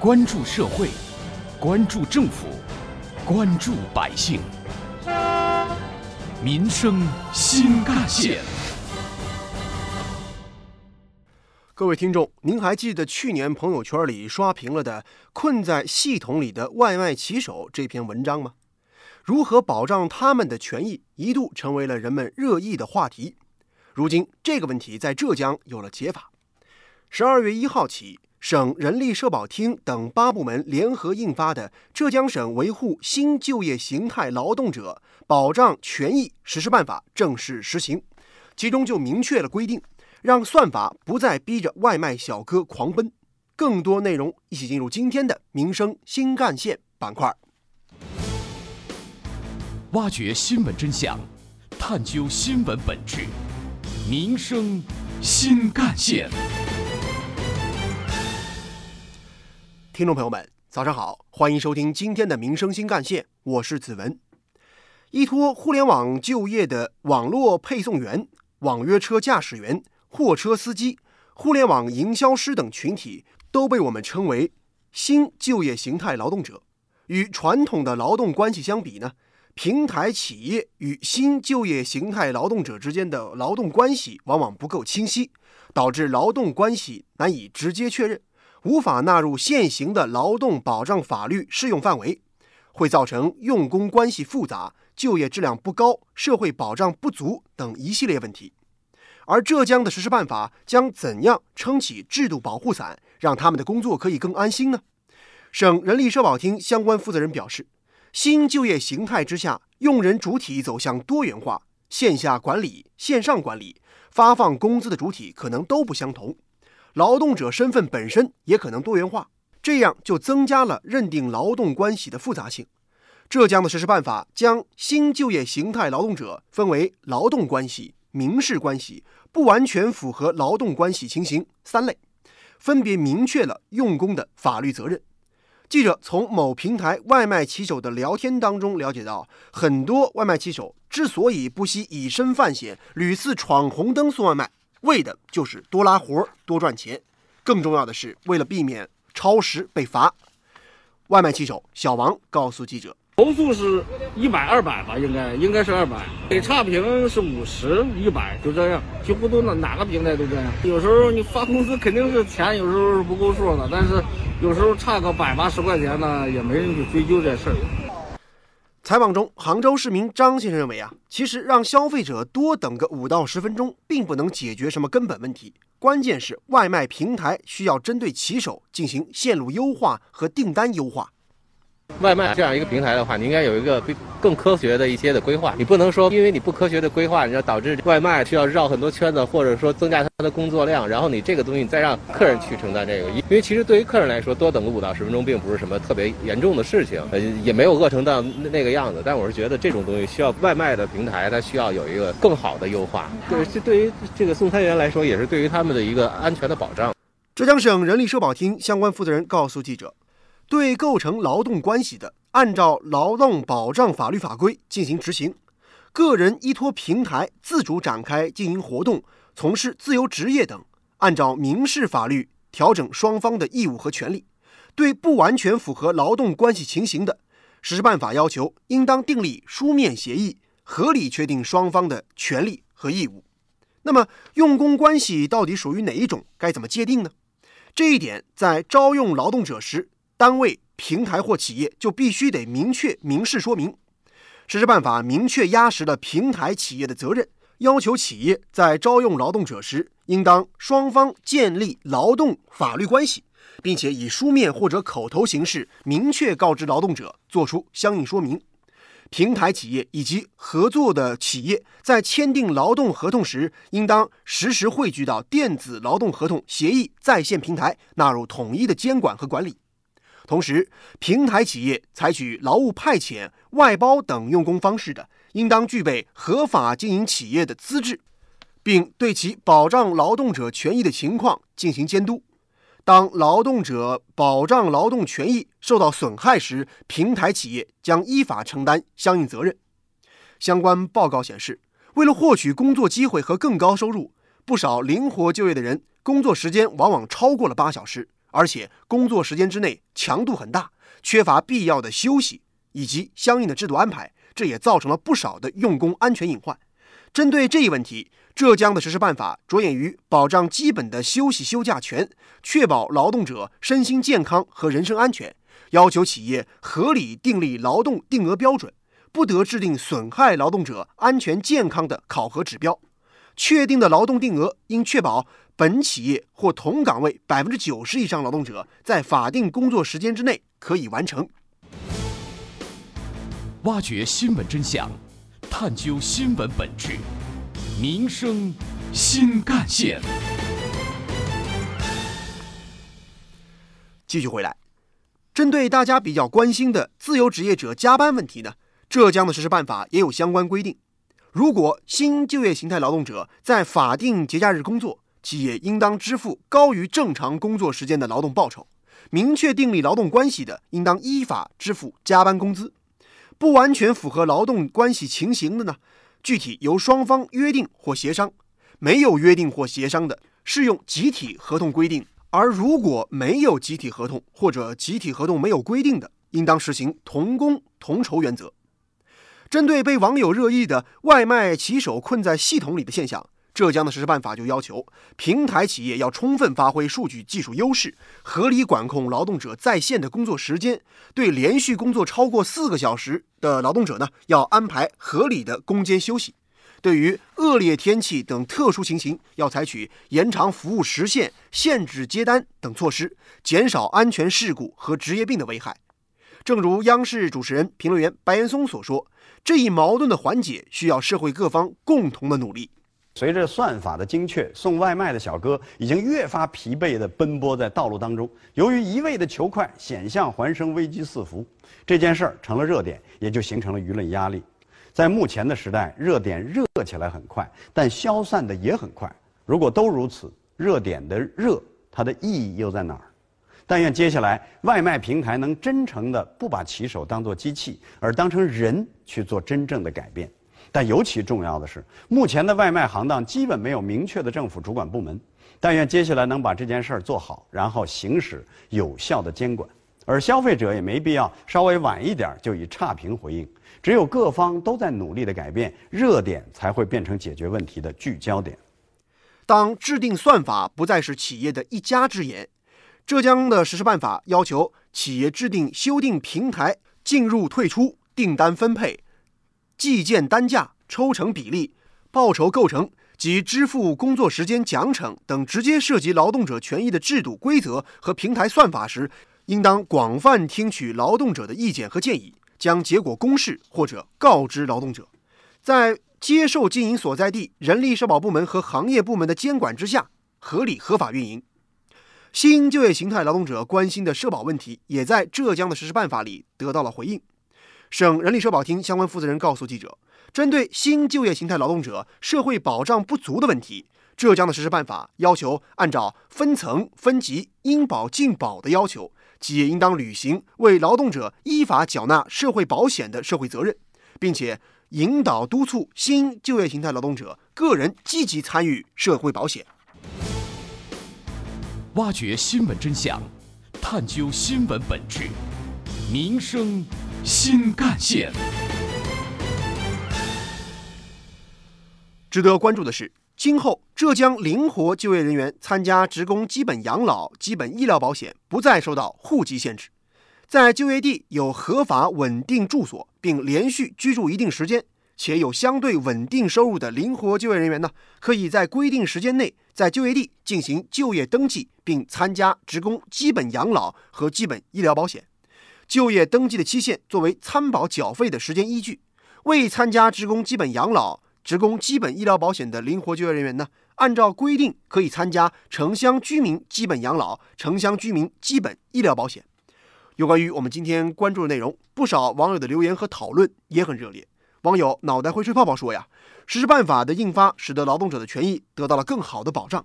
关注社会，关注政府，关注百姓，民生新干线。各位听众，您还记得去年朋友圈里刷屏了的“困在系统里的外卖骑手”这篇文章吗？如何保障他们的权益，一度成为了人们热议的话题。如今，这个问题在浙江有了解法。十二月一号起。省人力社保厅等八部门联合印发的《浙江省维护新就业形态劳动者保障权益实施办法》正式实行，其中就明确了规定，让算法不再逼着外卖小哥狂奔。更多内容，一起进入今天的民生新干线板块，挖掘新闻真相，探究新闻本质，民生新干线。听众朋友们，早上好，欢迎收听今天的民生新干线，我是子文。依托互联网就业的网络配送员、网约车驾驶员、货车司机、互联网营销师等群体，都被我们称为新就业形态劳动者。与传统的劳动关系相比呢，平台企业与新就业形态劳动者之间的劳动关系往往不够清晰，导致劳动关系难以直接确认。无法纳入现行的劳动保障法律适用范围，会造成用工关系复杂、就业质量不高、社会保障不足等一系列问题。而浙江的实施办法将怎样撑起制度保护伞，让他们的工作可以更安心呢？省人力社保厅相关负责人表示，新就业形态之下，用人主体走向多元化，线下管理、线上管理、发放工资的主体可能都不相同。劳动者身份本身也可能多元化，这样就增加了认定劳动关系的复杂性。浙江的实施办法将新就业形态劳动者分为劳动关系、民事关系、不完全符合劳动关系情形三类，分别明确了用工的法律责任。记者从某平台外卖骑手的聊天当中了解到，很多外卖骑手之所以不惜以身犯险，屡次闯红灯送外卖。为的就是多拉活、多赚钱，更重要的是为了避免超时被罚。外卖骑手小王告诉记者：“投诉是一百、二百吧，应该应该是二百，给差评是五十、一百，就这样，几乎都哪哪个平台都这样。有时候你发工资肯定是钱有时候是不够数的，但是有时候差个百八十块钱呢，也没人去追究这事儿。”采访中，杭州市民张先生认为啊，其实让消费者多等个五到十分钟，并不能解决什么根本问题。关键是外卖平台需要针对骑手进行线路优化和订单优化。外卖这样一个平台的话，你应该有一个更科学的一些的规划。你不能说，因为你不科学的规划，你要导致外卖需要绕很多圈子，或者说增加它的工作量，然后你这个东西你再让客人去承担这个。因为其实对于客人来说，多等个五到十分钟并不是什么特别严重的事情，呃，也没有饿成到那个样子。但我是觉得这种东西需要外卖的平台，它需要有一个更好的优化。对，这对于这个送餐员来说，也是对于他们的一个安全的保障。浙江省人力社保厅相关负责人告诉记者，对构成劳动关系的。按照劳动保障法律法规进行执行，个人依托平台自主展开经营活动、从事自由职业等，按照民事法律调整双方的义务和权利。对不完全符合劳动关系情形的，实施办法要求应当订立书面协议，合理确定双方的权利和义务。那么，用工关系到底属于哪一种？该怎么界定呢？这一点在招用劳动者时，单位。平台或企业就必须得明确明示说明，实施办法明确压实了平台企业的责任，要求企业在招用劳动者时，应当双方建立劳动法律关系，并且以书面或者口头形式明确告知劳动者，作出相应说明。平台企业以及合作的企业在签订劳动合同时，应当实时汇聚到电子劳动合同协议在线平台，纳入统一的监管和管理。同时，平台企业采取劳务派遣、外包等用工方式的，应当具备合法经营企业的资质，并对其保障劳动者权益的情况进行监督。当劳动者保障劳动权益受到损害时，平台企业将依法承担相应责任。相关报告显示，为了获取工作机会和更高收入，不少灵活就业的人工作时间往往超过了八小时。而且工作时间之内强度很大，缺乏必要的休息以及相应的制度安排，这也造成了不少的用工安全隐患。针对这一问题，浙江的实施办法着眼于保障基本的休息休假权，确保劳动者身心健康和人身安全，要求企业合理订立劳动定额标准，不得制定损害劳动者安全健康的考核指标。确定的劳动定额应确保本企业或同岗位百分之九十以上劳动者在法定工作时间之内可以完成。挖掘新闻真相，探究新闻本质，民生新干线。继续回来，针对大家比较关心的自由职业者加班问题呢，浙江的实施办法也有相关规定。如果新就业形态劳动者在法定节假日工作，企业应当支付高于正常工作时间的劳动报酬；明确订立劳动关系的，应当依法支付加班工资。不完全符合劳动关系情形的呢，具体由双方约定或协商；没有约定或协商的，适用集体合同规定。而如果没有集体合同或者集体合同没有规定的，应当实行同工同酬原则。针对被网友热议的外卖骑手困在系统里的现象，浙江的实施办法就要求平台企业要充分发挥数据技术优势，合理管控劳动者在线的工作时间。对连续工作超过四个小时的劳动者呢，要安排合理的工间休息。对于恶劣天气等特殊情形，要采取延长服务时限、限制接单等措施，减少安全事故和职业病的危害。正如央视主持人、评论员白岩松所说。这一矛盾的缓解需要社会各方共同的努力。随着算法的精确，送外卖的小哥已经越发疲惫地奔波在道路当中。由于一味的求快，险象环生，危机四伏，这件事儿成了热点，也就形成了舆论压力。在目前的时代，热点热起来很快，但消散的也很快。如果都如此，热点的热，它的意义又在哪儿？但愿接下来外卖平台能真诚的不把骑手当作机器，而当成人去做真正的改变。但尤其重要的是，目前的外卖行当基本没有明确的政府主管部门。但愿接下来能把这件事儿做好，然后行使有效的监管。而消费者也没必要稍微晚一点就以差评回应。只有各方都在努力的改变，热点才会变成解决问题的聚焦点。当制定算法不再是企业的一家之言。浙江的实施办法要求企业制定修订平台进入退出、订单分配、计件单价、抽成比例、报酬构成及支付工作时间奖惩等直接涉及劳动者权益的制度规则和平台算法时，应当广泛听取劳动者的意见和建议，将结果公示或者告知劳动者。在接受经营所在地人力社保部门和行业部门的监管之下，合理合法运营。新就业形态劳动者关心的社保问题，也在浙江的实施办法里得到了回应。省人力社保厅相关负责人告诉记者，针对新就业形态劳动者社会保障不足的问题，浙江的实施办法要求按照分层分级、应保尽保的要求，企业应当履行为劳动者依法缴纳社会保险的社会责任，并且引导督促新就业形态劳动者个人积极参与社会保险。挖掘新闻真相，探究新闻本质，民生新干线。值得关注的是，今后浙江灵活就业人员参加职工基本养老、基本医疗保险不再受到户籍限制，在就业地有合法稳定住所并连续居住一定时间。且有相对稳定收入的灵活就业人员呢，可以在规定时间内在就业地进行就业登记，并参加职工基本养老和基本医疗保险。就业登记的期限作为参保缴费的时间依据。未参加职工基本养老、职工基本医疗保险的灵活就业人员呢，按照规定可以参加城乡居民基本养老、城乡居民基本医疗保险。有关于我们今天关注的内容，不少网友的留言和讨论也很热烈。网友脑袋会吹泡泡说呀，实施办法的印发使得劳动者的权益得到了更好的保障。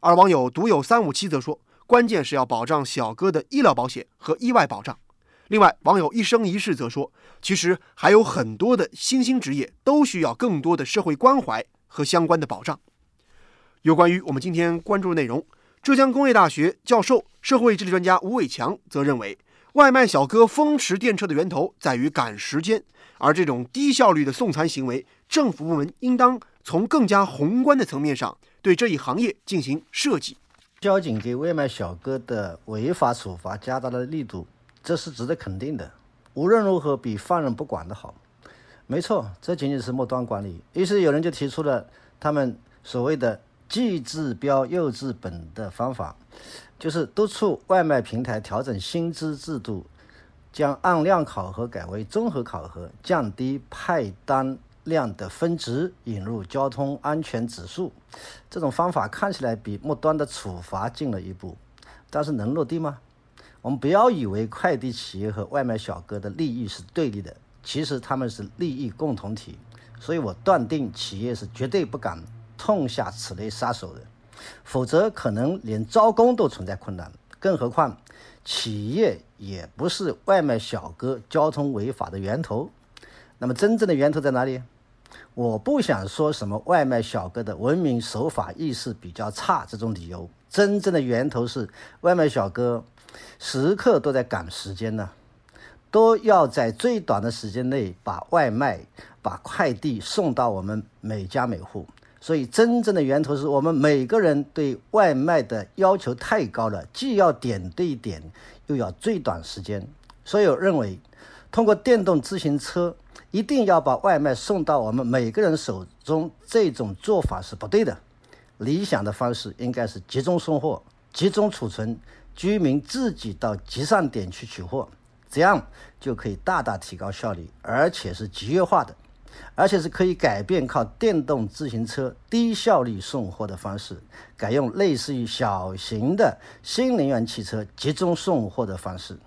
而网友独有三五七则说，关键是要保障小哥的医疗保险和意外保障。另外，网友一生一世则说，其实还有很多的新兴职业都需要更多的社会关怀和相关的保障。有关于我们今天关注的内容，浙江工业大学教授、社会治理专家吴伟强则认为，外卖小哥风驰电掣的源头在于赶时间，而这种低效率的送餐行为，政府部门应当从更加宏观的层面上对这一行业进行设计。交警给外卖小哥的违法处罚加大了力度，这是值得肯定的。无论如何，比放任不管的好。没错，这仅仅是末端管理。于是有人就提出了他们所谓的“既治标又治本”的方法，就是督促外卖平台调整薪资制度，将按量考核改为综合考核，降低派单量的分值，引入交通安全指数。这种方法看起来比末端的处罚进了一步，但是能落地吗？我们不要以为快递企业和外卖小哥的利益是对立的，其实他们是利益共同体。所以我断定企业是绝对不敢痛下此类杀手的，否则可能连招工都存在困难。更何况，企业也不是外卖小哥交通违法的源头。那么真正的源头在哪里？我不想说什么外卖小哥的文明守法意识比较差这种理由，真正的源头是外卖小哥。时刻都在赶时间呢，都要在最短的时间内把外卖、把快递送到我们每家每户。所以，真正的源头是我们每个人对外卖的要求太高了，既要点对点，又要最短时间。所以，我认为通过电动自行车一定要把外卖送到我们每个人手中，这种做法是不对的。理想的方式应该是集中送货、集中储存。居民自己到集散点去取货，这样就可以大大提高效率，而且是集约化的，而且是可以改变靠电动自行车低效率送货的方式，改用类似于小型的新能源汽车集中送货的方式。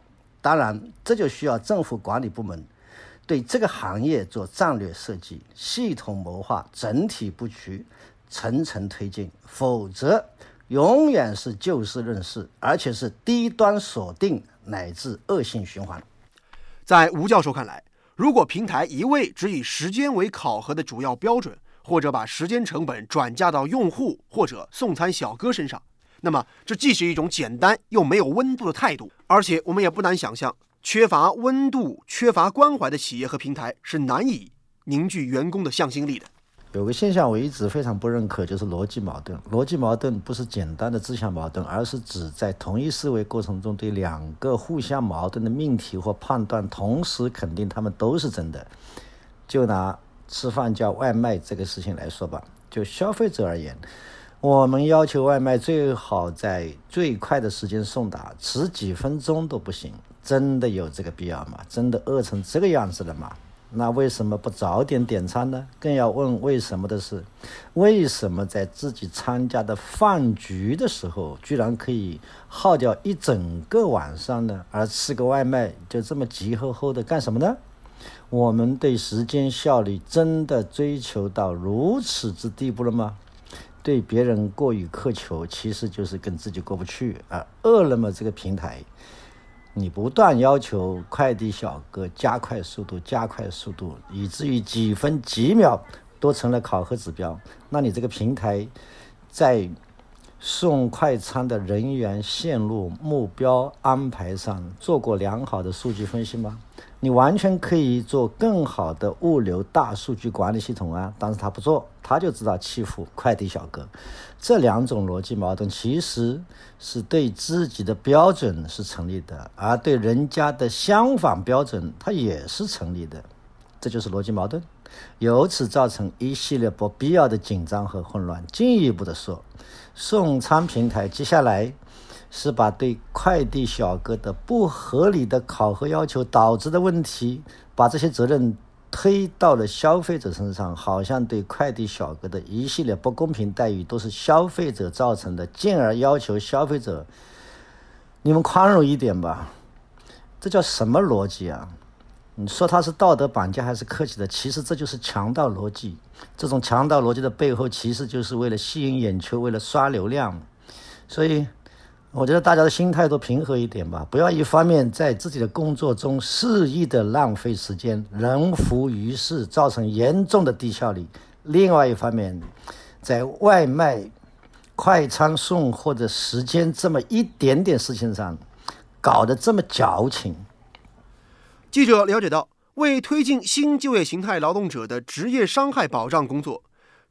当然，这就需要政府管理部门对这个行业做战略设计、系统谋划、整体布局、层层推进，否则。永远是就事论事，而且是低端锁定乃至恶性循环。在吴教授看来，如果平台一味只以时间为考核的主要标准，或者把时间成本转嫁到用户或者送餐小哥身上，那么这既是一种简单又没有温度的态度，而且我们也不难想象，缺乏温度、缺乏关怀的企业和平台是难以凝聚员工的向心力的。有个现象我一直非常不认可，就是逻辑矛盾。逻辑矛盾不是简单的自相矛盾，而是指在同一思维过程中对两个互相矛盾的命题或判断同时肯定他们都是真的。就拿吃饭叫外卖这个事情来说吧，就消费者而言，我们要求外卖最好在最快的时间送达，迟几分钟都不行。真的有这个必要吗？真的饿成这个样子了吗？那为什么不早点点餐呢？更要问为什么的是，为什么在自己参加的饭局的时候，居然可以耗掉一整个晚上呢？而吃个外卖就这么急吼吼的干什么呢？我们对时间效率真的追求到如此之地步了吗？对别人过于苛求，其实就是跟自己过不去。而饿了么这个平台。你不断要求快递小哥加快速度，加快速度，以至于几分几秒都成了考核指标。那你这个平台在送快餐的人员线路、目标安排上做过良好的数据分析吗？你完全可以做更好的物流大数据管理系统啊，但是他不做，他就知道欺负快递小哥。这两种逻辑矛盾其实是对自己的标准是成立的，而对人家的相反标准，它也是成立的。这就是逻辑矛盾，由此造成一系列不必要的紧张和混乱。进一步的说，送餐平台接下来。是把对快递小哥的不合理的考核要求导致的问题，把这些责任推到了消费者身上，好像对快递小哥的一系列不公平待遇都是消费者造成的，进而要求消费者，你们宽容一点吧。这叫什么逻辑啊？你说他是道德绑架还是客气的？其实这就是强盗逻辑。这种强盗逻辑的背后，其实就是为了吸引眼球，为了刷流量。所以。我觉得大家的心态都平和一点吧，不要一方面在自己的工作中肆意的浪费时间，人浮于事，造成严重的低效率；另外一方面，在外卖快餐送货的时间这么一点点事情上，搞得这么矫情。记者了解到，为推进新就业形态劳动者的职业伤害保障工作，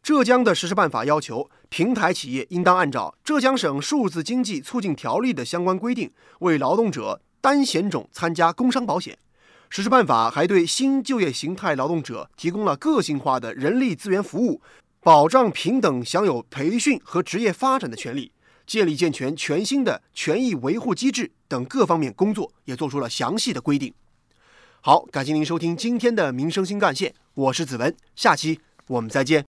浙江的实施办法要求，平台企业应当按照浙江省数字经济促进条例的相关规定，为劳动者单险种参加工伤保险。实施办法还对新就业形态劳动者提供了个性化的人力资源服务。保障平等享有培训和职业发展的权利，建立健全全新的权益维护机制等各方面工作也做出了详细的规定。好，感谢您收听今天的民生新干线，我是子文，下期我们再见。